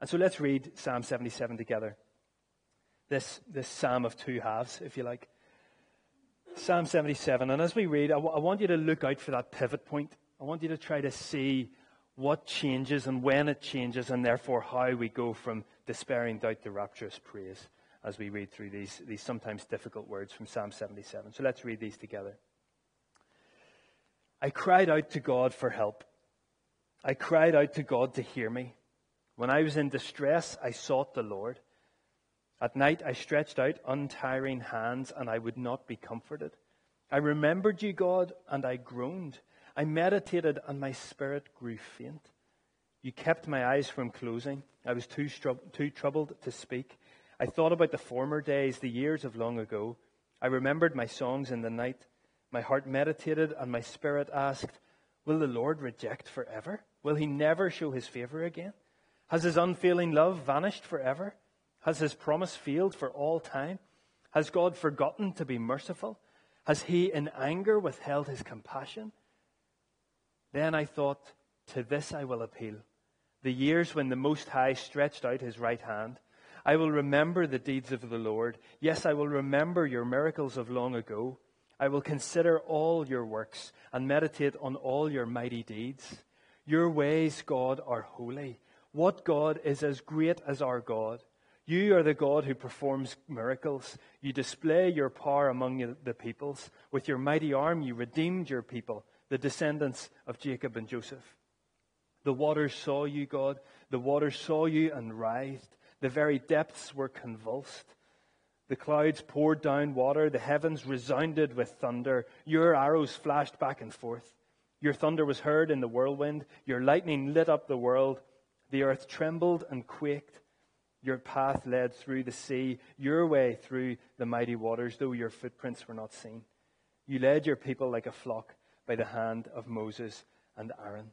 And so let's read Psalm 77 together. This, this psalm of two halves, if you like. Psalm 77. And as we read, I, w- I want you to look out for that pivot point. I want you to try to see what changes and when it changes, and therefore how we go from despairing doubt to rapturous praise as we read through these, these sometimes difficult words from Psalm 77. So let's read these together. I cried out to God for help. I cried out to God to hear me. When I was in distress, I sought the Lord. At night, I stretched out untiring hands, and I would not be comforted. I remembered you, God, and I groaned. I meditated, and my spirit grew faint. You kept my eyes from closing. I was too, too troubled to speak. I thought about the former days, the years of long ago. I remembered my songs in the night. My heart meditated, and my spirit asked, Will the Lord reject forever? Will he never show his favor again? Has his unfailing love vanished forever? Has his promise failed for all time? Has God forgotten to be merciful? Has he in anger withheld his compassion? Then I thought, To this I will appeal. The years when the Most High stretched out his right hand. I will remember the deeds of the Lord. Yes, I will remember your miracles of long ago. I will consider all your works and meditate on all your mighty deeds. Your ways, God, are holy. What God is as great as our God? You are the God who performs miracles. You display your power among the peoples. With your mighty arm, you redeemed your people, the descendants of Jacob and Joseph. The waters saw you, God. The waters saw you and writhed. The very depths were convulsed. The clouds poured down water. The heavens resounded with thunder. Your arrows flashed back and forth. Your thunder was heard in the whirlwind. Your lightning lit up the world. The earth trembled and quaked. Your path led through the sea, your way through the mighty waters, though your footprints were not seen. You led your people like a flock by the hand of Moses and Aaron.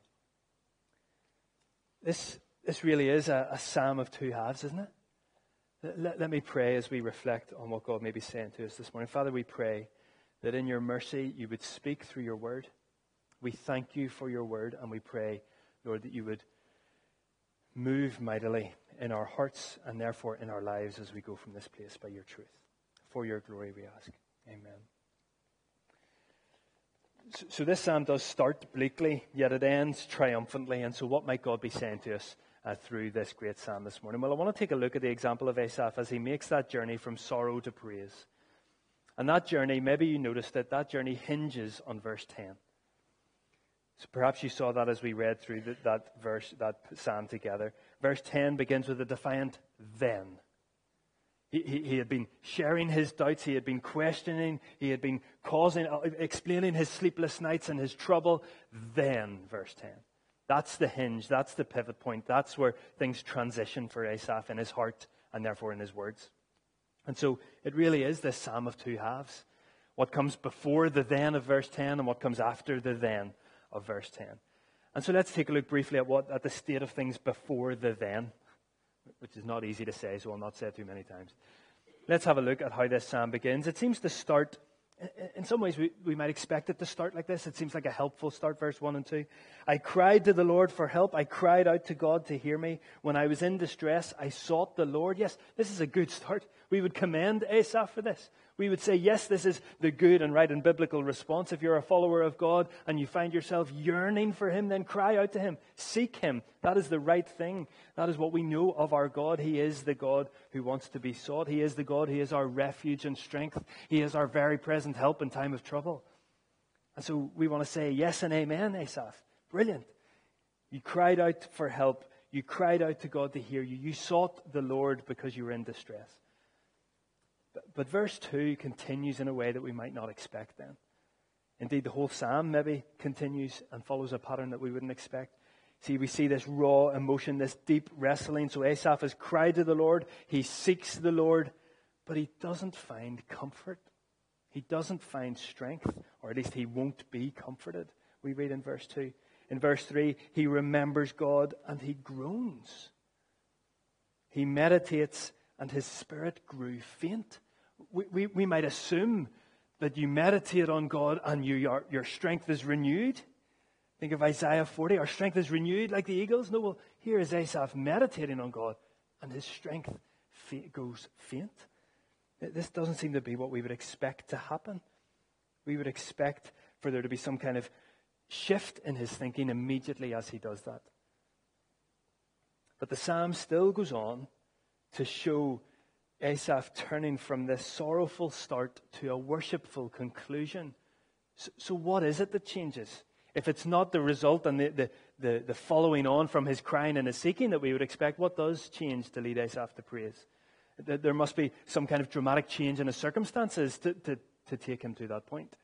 This, this really is a, a psalm of two halves, isn't it? Let, let me pray as we reflect on what God may be saying to us this morning. Father, we pray that in your mercy you would speak through your word. We thank you for your word, and we pray, Lord, that you would move mightily in our hearts and therefore in our lives as we go from this place by your truth. For your glory, we ask. Amen. So, so this psalm does start bleakly, yet it ends triumphantly. And so, what might God be saying to us uh, through this great psalm this morning? Well, I want to take a look at the example of Asaph as he makes that journey from sorrow to praise. And that journey, maybe you noticed that that journey hinges on verse 10. So perhaps you saw that as we read through the, that verse, that psalm together. Verse 10 begins with a defiant then. He, he, he, had been sharing his doubts. He had been questioning. He had been causing, uh, explaining his sleepless nights and his trouble. Then, verse 10. That's the hinge. That's the pivot point. That's where things transition for Asaph in his heart and therefore in his words. And so it really is this psalm of two halves. What comes before the then of verse 10 and what comes after the then of verse 10. And so let's take a look briefly at what at the state of things before the then, which is not easy to say, so I'll not say it too many times. Let's have a look at how this psalm begins. It seems to start in some ways, we, we might expect it to start like this. It seems like a helpful start, verse 1 and 2. I cried to the Lord for help. I cried out to God to hear me. When I was in distress, I sought the Lord. Yes, this is a good start. We would commend Asaph for this. We would say, yes, this is the good and right and biblical response. If you're a follower of God and you find yourself yearning for Him, then cry out to Him. Seek Him. That is the right thing. That is what we know of our God. He is the God who wants to be sought. He is the God. He is our refuge and strength. He is our very present help in time of trouble. And so we want to say yes and amen, Asaph. Brilliant. You cried out for help. You cried out to God to hear you. You sought the Lord because you were in distress. But verse 2 continues in a way that we might not expect then. Indeed, the whole psalm maybe continues and follows a pattern that we wouldn't expect. See, we see this raw emotion, this deep wrestling. So Asaph has cried to the Lord. He seeks the Lord, but he doesn't find comfort. He doesn't find strength, or at least he won't be comforted. We read in verse 2. In verse 3, he remembers God and he groans. He meditates and his spirit grew faint we, we, we might assume that you meditate on God and you, your, your strength is renewed. Think of Isaiah 40. Our strength is renewed like the eagles. No, well, here is Asaph meditating on God, and his strength goes faint. This doesn't seem to be what we would expect to happen. We would expect for there to be some kind of shift in his thinking immediately as he does that. But the psalm still goes on to show Asaph turning from this sorrowful start to a worshipful conclusion. So, so what is it that changes? if it's not the result and the, the, the, the, following on from his crying and his seeking that we would expect, what does change to lead Asaph to praise? There must be some kind of dramatic change in his circumstances to, to, to take him to that point.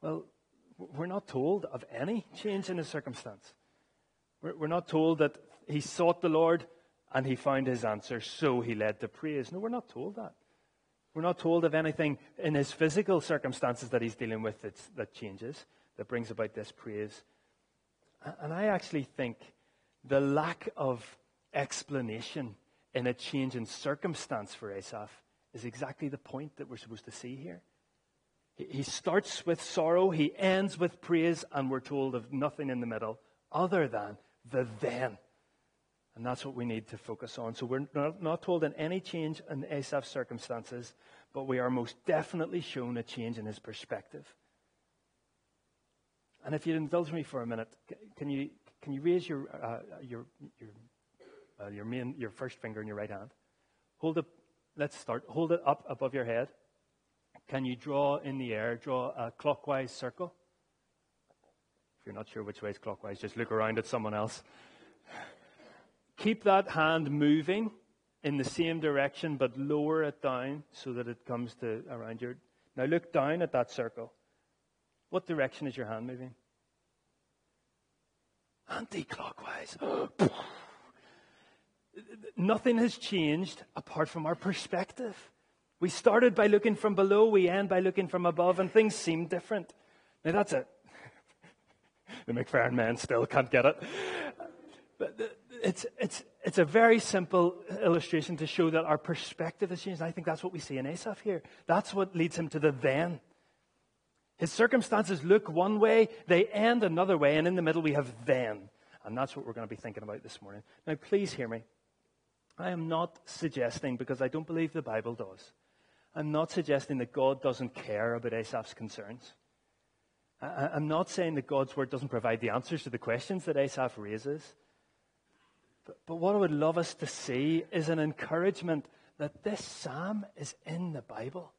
Well, we're not told of any change in his circumstance. We're, we're not told that he sought the Lord and he found his answer, so he led to praise. No, we're not told that. We're not told of anything in his physical circumstances that he's dealing with that changes that brings about this praise. And I actually think the lack of explanation in a change in circumstance for Asaph is exactly the point that we're supposed to see here. He starts with sorrow, he ends with praise, and we're told of nothing in the middle other than the then. And that's what we need to focus on. So we're not, told in any change in Asaph's circumstances, but we are most definitely shown a change in his perspective. And if you indulge me for a minute, can you, can you raise your, uh, your, your, uh, your, main, your first finger in your right hand? Hold it, let's start. Hold it up above your head. Can you draw in the air, draw a clockwise circle? If you're not sure which way is clockwise, just look around at someone else. Keep that hand moving in the same direction, but lower it down so that it comes to around your. Now look down at that circle. What direction is your hand moving? Anti clockwise. Nothing has changed apart from our perspective. We started by looking from below, we end by looking from above, and things seem different. Now that's it. the McFerrin men still can't get it. But it's, it's, it's a very simple illustration to show that our perspective has changed. I think that's what we see in Asaph here. That's what leads him to the then. His circumstances look one way, they end another way, and in the middle we have then. And that's what we're going to be thinking about this morning. Now, please hear me. I am not suggesting, because I don't believe the Bible does, I'm not suggesting that God doesn't care about Asaph's concerns. I'm not saying that God's word doesn't provide the answers to the questions that Asaph raises. But, but what I would love us to see is an encouragement that this psalm is in the Bible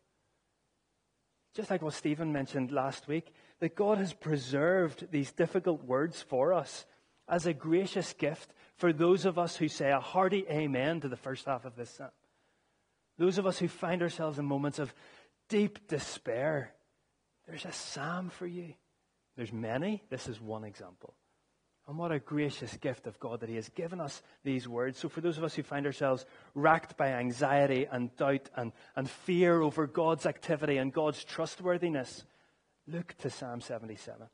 just like what Stephen mentioned last week, that God has preserved these difficult words for us as a gracious gift for those of us who say a hearty amen to the first half of this psalm. Those of us who find ourselves in moments of deep despair, there's a psalm for you. There's many. This is one example. And what a gracious gift of God that He has given us these words. So, for those of us who find ourselves racked by anxiety and doubt and, and fear over God's activity and God's trustworthiness, look to Psalm 77.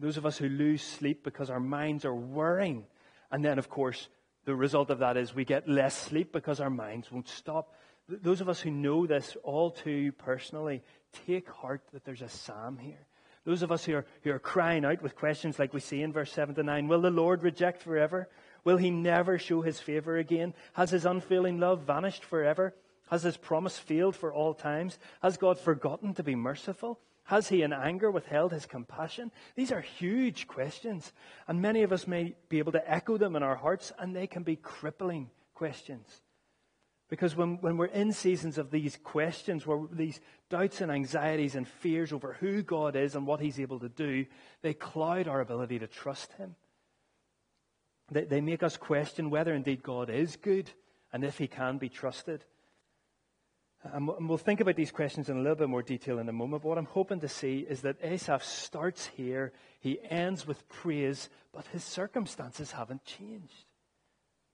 Those of us who lose sleep because our minds are worrying, and then, of course, the result of that is we get less sleep because our minds won't stop. Those of us who know this all too personally, take heart that there's a psalm here those of us who are, who are crying out with questions like we see in verse 7 to 9 Will the Lord reject forever? Will he never show his favor again? Has his unfailing love vanished forever? Has his promise failed for all times? Has God forgotten to be merciful? Has he in anger withheld his compassion? These are huge questions, and many of us may be able to echo them in our hearts, and they can be crippling questions. Because when, when we're in seasons of these questions, where these doubts and anxieties and fears over who God is and what He's able to do, they cloud our ability to trust Him. They, they make us question whether indeed God is good and if He can be trusted. And we'll think about these questions in a little bit more detail in a moment. But what I'm hoping to see is that Asaph starts here, he ends with praise, but his circumstances haven't changed.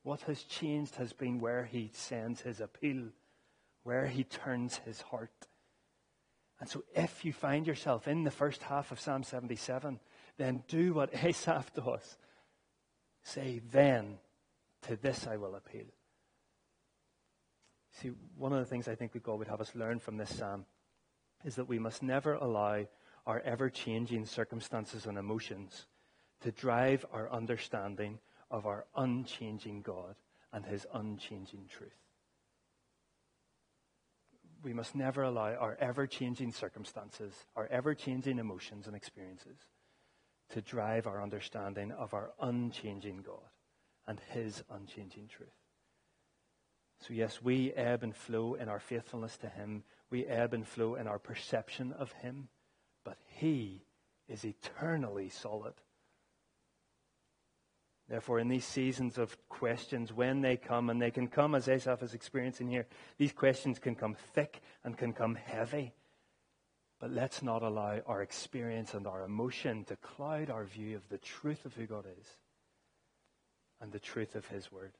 What has changed has been where he sends his appeal, where he turns his heart. And so, if you find yourself in the first half of Psalm 77, then do what Asaph does. Say, then, to this I will appeal. See, one of the things I think that God would have us learn from this psalm is that we must never allow our ever changing circumstances and emotions to drive our understanding of our unchanging God and his unchanging truth. We must never allow our ever changing circumstances, our ever changing emotions and experiences to drive our understanding of our unchanging God and his unchanging truth. So, yes, we ebb and flow in our faithfulness to him, we ebb and flow in our perception of him, but he is eternally solid. Therefore, in these seasons of questions, when they come, and they can come as Asaph is experiencing here, these questions can come thick and can come heavy. But let's not allow our experience and our emotion to cloud our view of the truth of who God is and the truth of His Word.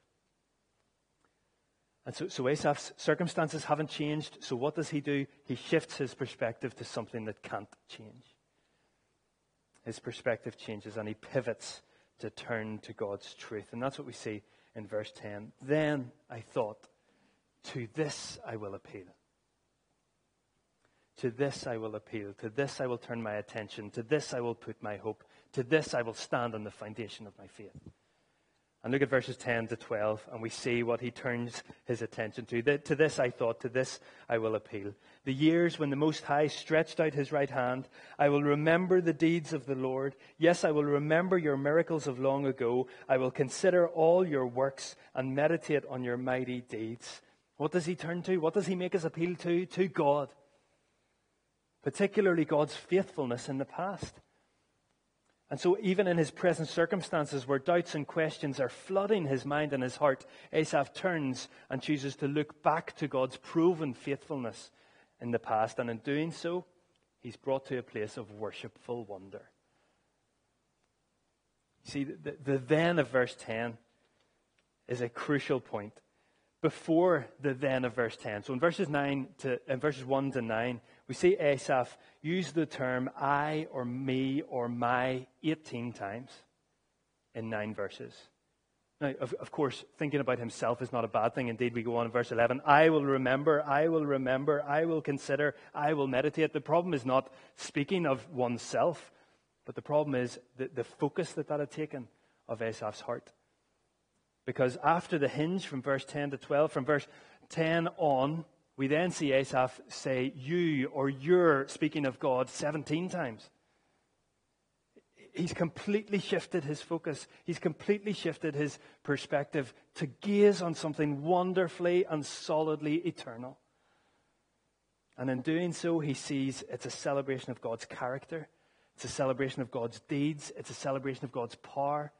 And so, so Asaph's circumstances haven't changed. So what does he do? He shifts his perspective to something that can't change. His perspective changes and he pivots to turn to God's truth. And that's what we see in verse 10. Then I thought, to this I will appeal. To this I will appeal. To this I will turn my attention. To this I will put my hope. To this I will stand on the foundation of my faith. And look at verses 10 to 12, and we see what he turns his attention to. To this I thought, to this I will appeal. The years when the Most High stretched out his right hand, I will remember the deeds of the Lord. Yes, I will remember your miracles of long ago. I will consider all your works and meditate on your mighty deeds. What does he turn to? What does he make his appeal to? To God. Particularly God's faithfulness in the past. And so, even in his present circumstances where doubts and questions are flooding his mind and his heart, Asaph turns and chooses to look back to God's proven faithfulness in the past. And in doing so, he's brought to a place of worshipful wonder. See, the, the then of verse 10 is a crucial point. Before the then of verse 10. So in verses 9 to in verses 1 to 9, we see Asaph use the term I or me or my 18 times in nine verses. Now, of, of, course, thinking about himself is not a bad thing. Indeed, we go on in verse 11 I will remember, I will remember, I will consider, I will meditate. The problem is not speaking of oneself, but the problem is the, the focus that that had taken of Asaph's heart. Because after the hinge from verse 10 to 12, from verse 10 on, we then see Asaph say you or you're speaking of God, 17 times. He's completely shifted his focus. He's completely shifted his perspective to gaze on something wonderfully and solidly eternal. And in doing so, he sees it's a celebration of God's character, it's a celebration of God's deeds, it's a celebration of God's power.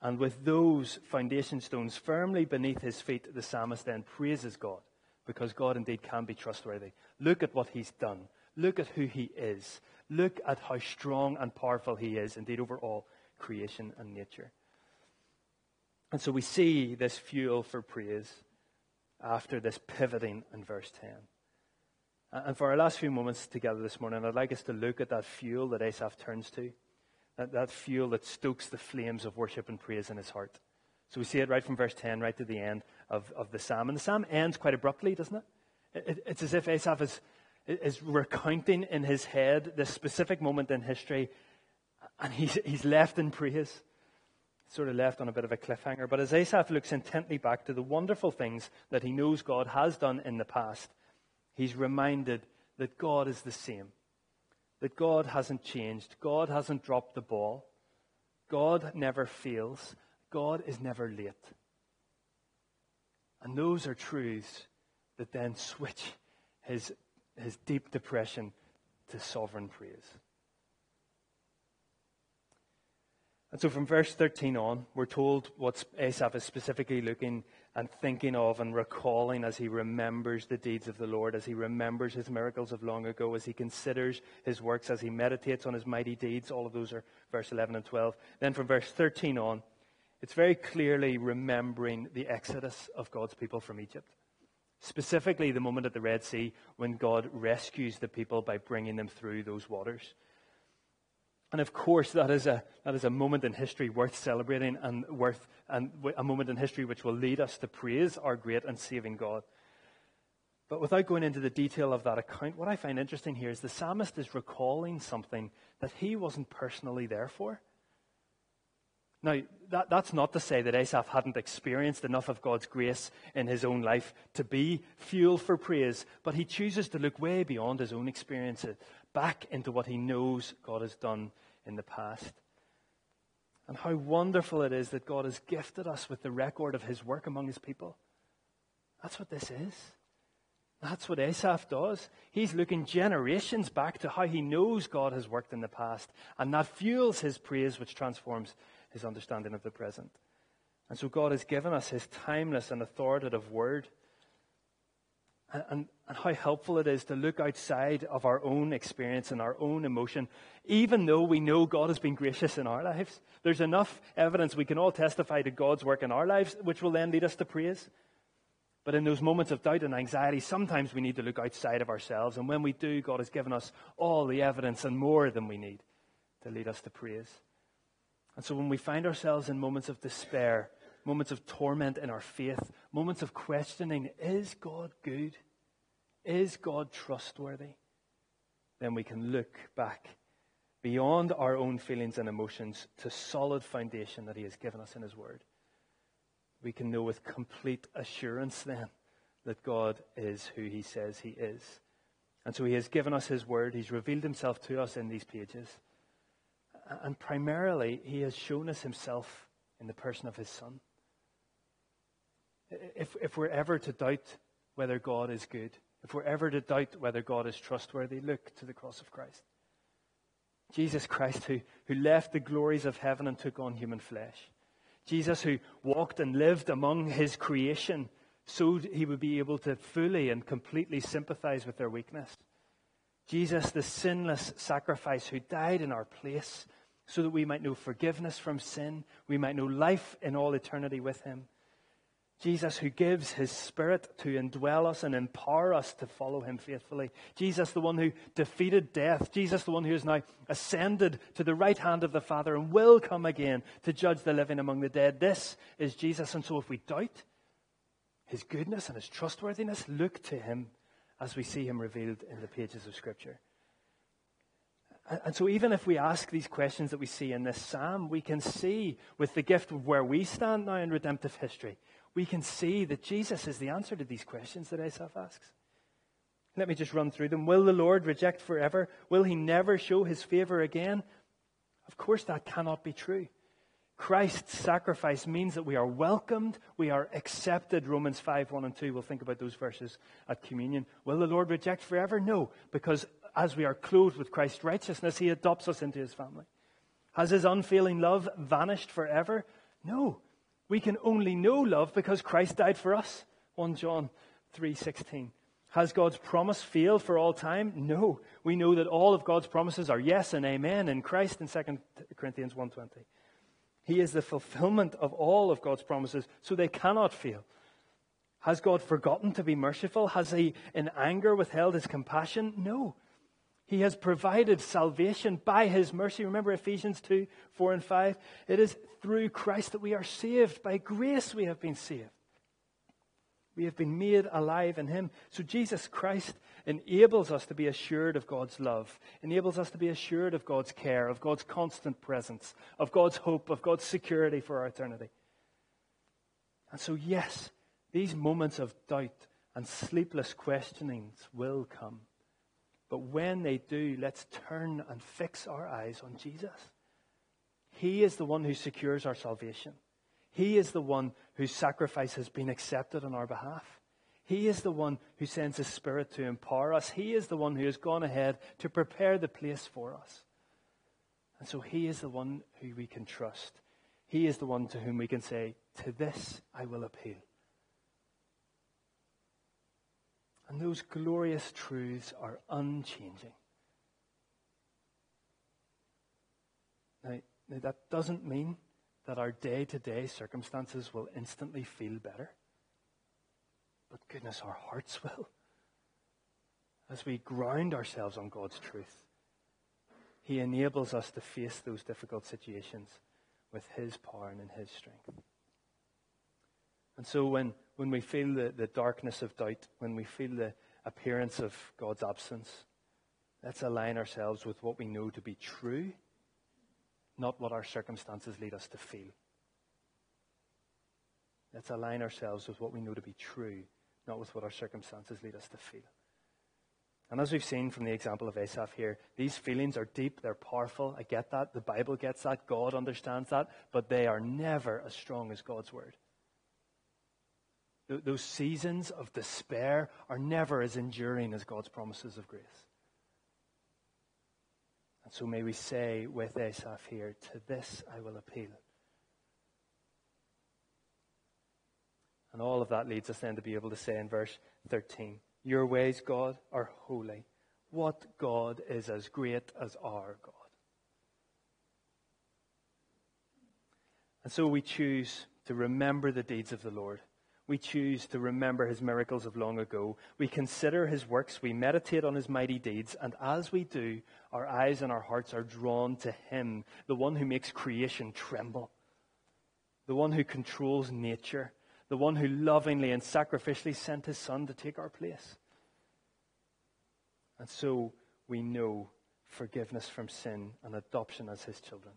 And with those foundation stones firmly beneath his feet, the psalmist then praises God because God indeed can be trustworthy. Look at what he's done. Look at who he is. Look at how strong and powerful he is, indeed, over all creation and nature. And so we see this fuel for praise after this pivoting in verse 10. And for our last few moments together this morning, I'd like us to look at that fuel that Asaph turns to, that, that fuel that stokes the flames of worship and praise in his heart. So we see it right from verse 10 right to the end of, of the psalm. And the psalm ends quite abruptly, doesn't it? it it's as if Asaph is, is recounting in his head this specific moment in history, and he's, he's left in praise. Sort of left on a bit of a cliffhanger. But as Asaph looks intently back to the wonderful things that he knows God has done in the past, he's reminded that God is the same. That God hasn't changed. God hasn't dropped the ball. God never fails. God is never late. And those are truths that then switch his, his deep depression to sovereign praise. And so from verse 13 on, we're told what Asaph is specifically looking and thinking of and recalling as he remembers the deeds of the Lord, as he remembers his miracles of long ago, as he considers his works, as he meditates on his mighty deeds. All of those are verse 11 and 12. Then from verse 13 on, it's very clearly remembering the exodus of God's people from Egypt. Specifically, the moment at the Red Sea when God rescues the people by bringing them through those waters. And of course, that is a, that is a moment in history worth celebrating and worth, and a moment in history which will lead us to praise our great and saving God. But without going into the detail of that account, what I find interesting here is the psalmist is recalling something that he wasn't personally there for. Now, that, that's not to say that Asaph hadn't experienced enough of God's grace in his own life to be fuel for praise, but he chooses to look way beyond his own experiences, back into what he knows God has done in the past. And how wonderful it is that God has gifted us with the record of his work among his people. That's what this is. That's what Asaph does. He's looking generations back to how he knows God has worked in the past, and that fuels his praise, which transforms his understanding of the present. And so God has given us his timeless and authoritative word. And, and, and, how helpful it is to look outside of our own experience and our own emotion, even though we know God has been gracious in our lives. There's enough evidence we can all testify to God's work in our lives, which will then lead us to praise. But in those moments of doubt and anxiety, sometimes we need to look outside of ourselves. And when we do, God has given us all the evidence and more than we need to lead us to praise. And so when we find ourselves in moments of despair, moments of torment in our faith, moments of questioning, is God good? Is God trustworthy? Then we can look back beyond our own feelings and emotions to solid foundation that He has given us in His Word we can know with complete assurance then that God is who he says he is. And so he has given us his word. He's revealed himself to us in these pages. And primarily, he has shown us himself in the person of his son. If, if we're ever to doubt whether God is good, if we're ever to doubt whether God is trustworthy, look to the cross of Christ. Jesus Christ, who, who left the glories of heaven and took on human flesh. Jesus, who walked and lived among his creation, so he would be able to fully and completely sympathize with their weakness. Jesus, the sinless sacrifice, who died in our place so that we might know forgiveness from sin, we might know life in all eternity with him. Jesus, who gives his Spirit to indwell us and empower us to follow him faithfully. Jesus, the one who defeated death. Jesus, the one who is now ascended to the right hand of the Father and will come again to judge the living among the dead. This is Jesus. And so if we doubt his goodness and his trustworthiness, look to him as we see him revealed in the pages of Scripture. And so, even if we ask these questions that we see in this psalm, we can see with the gift of where we stand now in redemptive history we can see that Jesus is the answer to these questions that Asaph asks. Let me just run through them. Will the Lord reject forever? Will he never show his favor again? Of course, that cannot be true. Christ's sacrifice means that we are welcomed, we are accepted. Romans 5 1 and 2. We'll think about those verses at communion. Will the Lord reject forever? No, because as we are clothed with Christ's righteousness, he adopts us into his family. Has his unfailing love vanished forever? No, we can only know love because Christ died for us. 1 John 3:16. Has God's promise failed for all time? No. We know that all of God's promises are yes and amen in Christ in 2 Corinthians 1:20. He is the fulfillment of all of God's promises, so they cannot fail. Has God forgotten to be merciful? Has he in anger withheld his compassion? No. He has provided salvation by his mercy. Remember Ephesians 2 4 and 5? It is through Christ that we are saved. By grace we have been saved. We have been made alive in him. So Jesus Christ enables us to be assured of God's love, enables us to be assured of God's care, of God's constant presence, of God's hope, of God's security for our eternity. And so, yes, these moments of doubt and sleepless questionings will come. But when they do, let's turn and fix our eyes on Jesus. He is the one who secures our salvation. He is the one whose sacrifice has been accepted on our behalf. He is the one who sends His Spirit to empower us. He is the one who has gone ahead to prepare the place for us. And so He is the one who we can trust. He is the one to whom we can say, To this I will appeal. And those glorious truths are unchanging. Now, now that doesn't mean that our day to day circumstances will instantly feel better. But goodness, our hearts will. As we ground ourselves on God's truth, He enables us to face those difficult situations with His power and in His strength. And so when when we feel the, the darkness of doubt, when we feel the, appearance of God's absence. Let's align ourselves with what we know to be true, not what our circumstances lead us to feel. Let's align ourselves with what we know to be true, not with what our circumstances lead us to feel. And as we've seen from the example of Asaph here, these feelings are deep, they're powerful. I get that. The Bible gets that. God understands that. But they are never as strong as God's word. Those seasons of despair are never as enduring as God's promises of grace. And so may we say with Asaph here, To this I will appeal. And all of that leads us then to be able to say in verse 13, Your ways, God, are holy. What God is as great as our God? And so we choose to remember the deeds of the Lord we choose to remember his miracles of long ago. We consider his works. We meditate on his mighty deeds. And as we do, our eyes and our hearts are drawn to him, the one who makes creation tremble, the one who controls nature, the one who lovingly and sacrificially sent his son to take our place. And so we know forgiveness from sin and adoption as his children.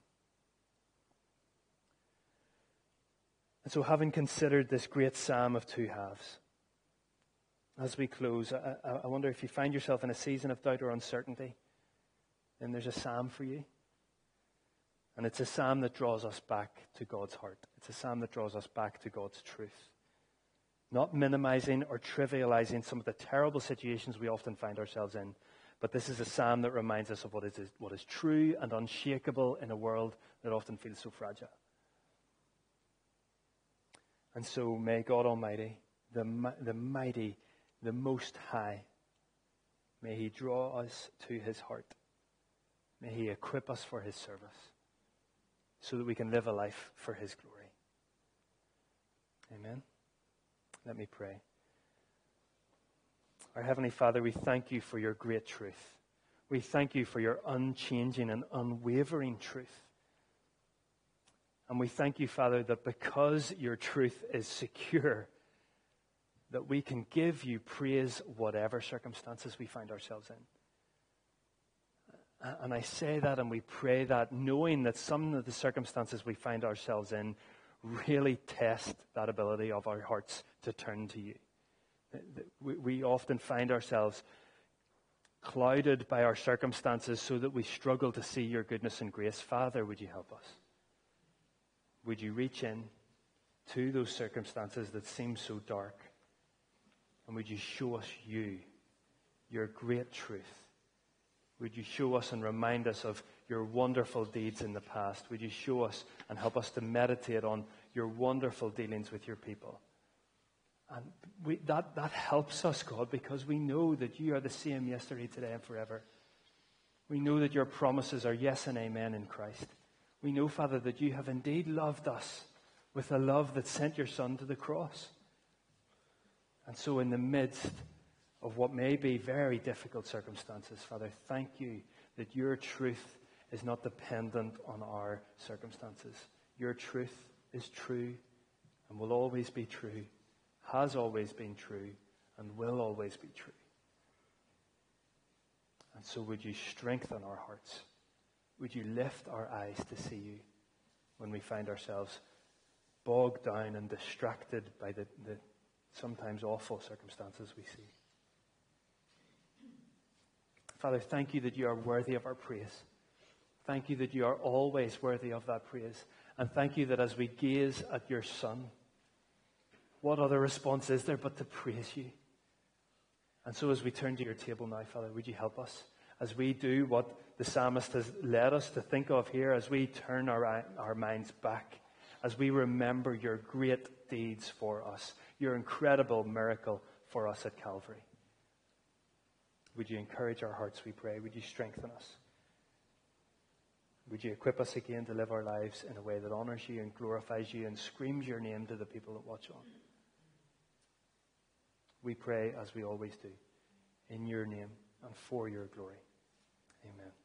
And so, having considered this great psalm of two halves, as we close, I, I, wonder if you find yourself in a season of doubt or uncertainty, then there's a psalm for you. And it's a psalm that draws us back to God's heart. It's a psalm that draws us back to God's truth. Not minimizing or trivializing some of the terrible situations we often find ourselves in, but this is a psalm that reminds us of what is, what is true and unshakable in a world that often feels so fragile. And so may God Almighty, the, the mighty, the most high, may He draw us to His heart. May He equip us for His service so that we can live a life for His glory. Amen. Let me pray. Our Heavenly Father, we thank you for your great truth. We thank you for your unchanging and unwavering truth. And we thank you, Father, that because your truth is secure, that we can give you praise whatever circumstances we find ourselves in. And I say that and we pray that knowing that some of the circumstances we find ourselves in really test that ability of our hearts to turn to you. We often find ourselves clouded by our circumstances so that we struggle to see your goodness and grace. Father, would you help us? Would you reach in to those circumstances that seem so dark? And would you show us you, your great truth? Would you show us and remind us of your wonderful deeds in the past? Would you show us and help us to meditate on your wonderful dealings with your people? And we, that, that helps us, God, because we know that you are the same yesterday, today, and forever. We know that your promises are yes and amen in Christ we know, Father, that you have indeed loved us with a love that sent your Son to the cross. And so, in the midst of what may be very difficult circumstances, Father, thank you that your truth is not dependent on our circumstances. Your truth is true and will always be true, has always been true, and will always be true. And so, would you strengthen our hearts? Would you lift our eyes to see you when we find ourselves bogged down and distracted by the, the sometimes awful circumstances we see? Father, thank you that you are worthy of our praise. Thank you that you are always worthy of that praise. And thank you that as we gaze at your Son, what other response is there but to praise you? And so as we turn to your table now, Father, would you help us as we do what the psalmist has led us to think of here as we turn our, our minds back, as we remember your great deeds for us, your incredible miracle for us at Calvary. Would you encourage our hearts, we pray? Would you strengthen us? Would you equip us again to live our lives in a way that honors you and glorifies you and screams your name to the people that watch on? We pray as we always do, in your name and for your glory. Amen.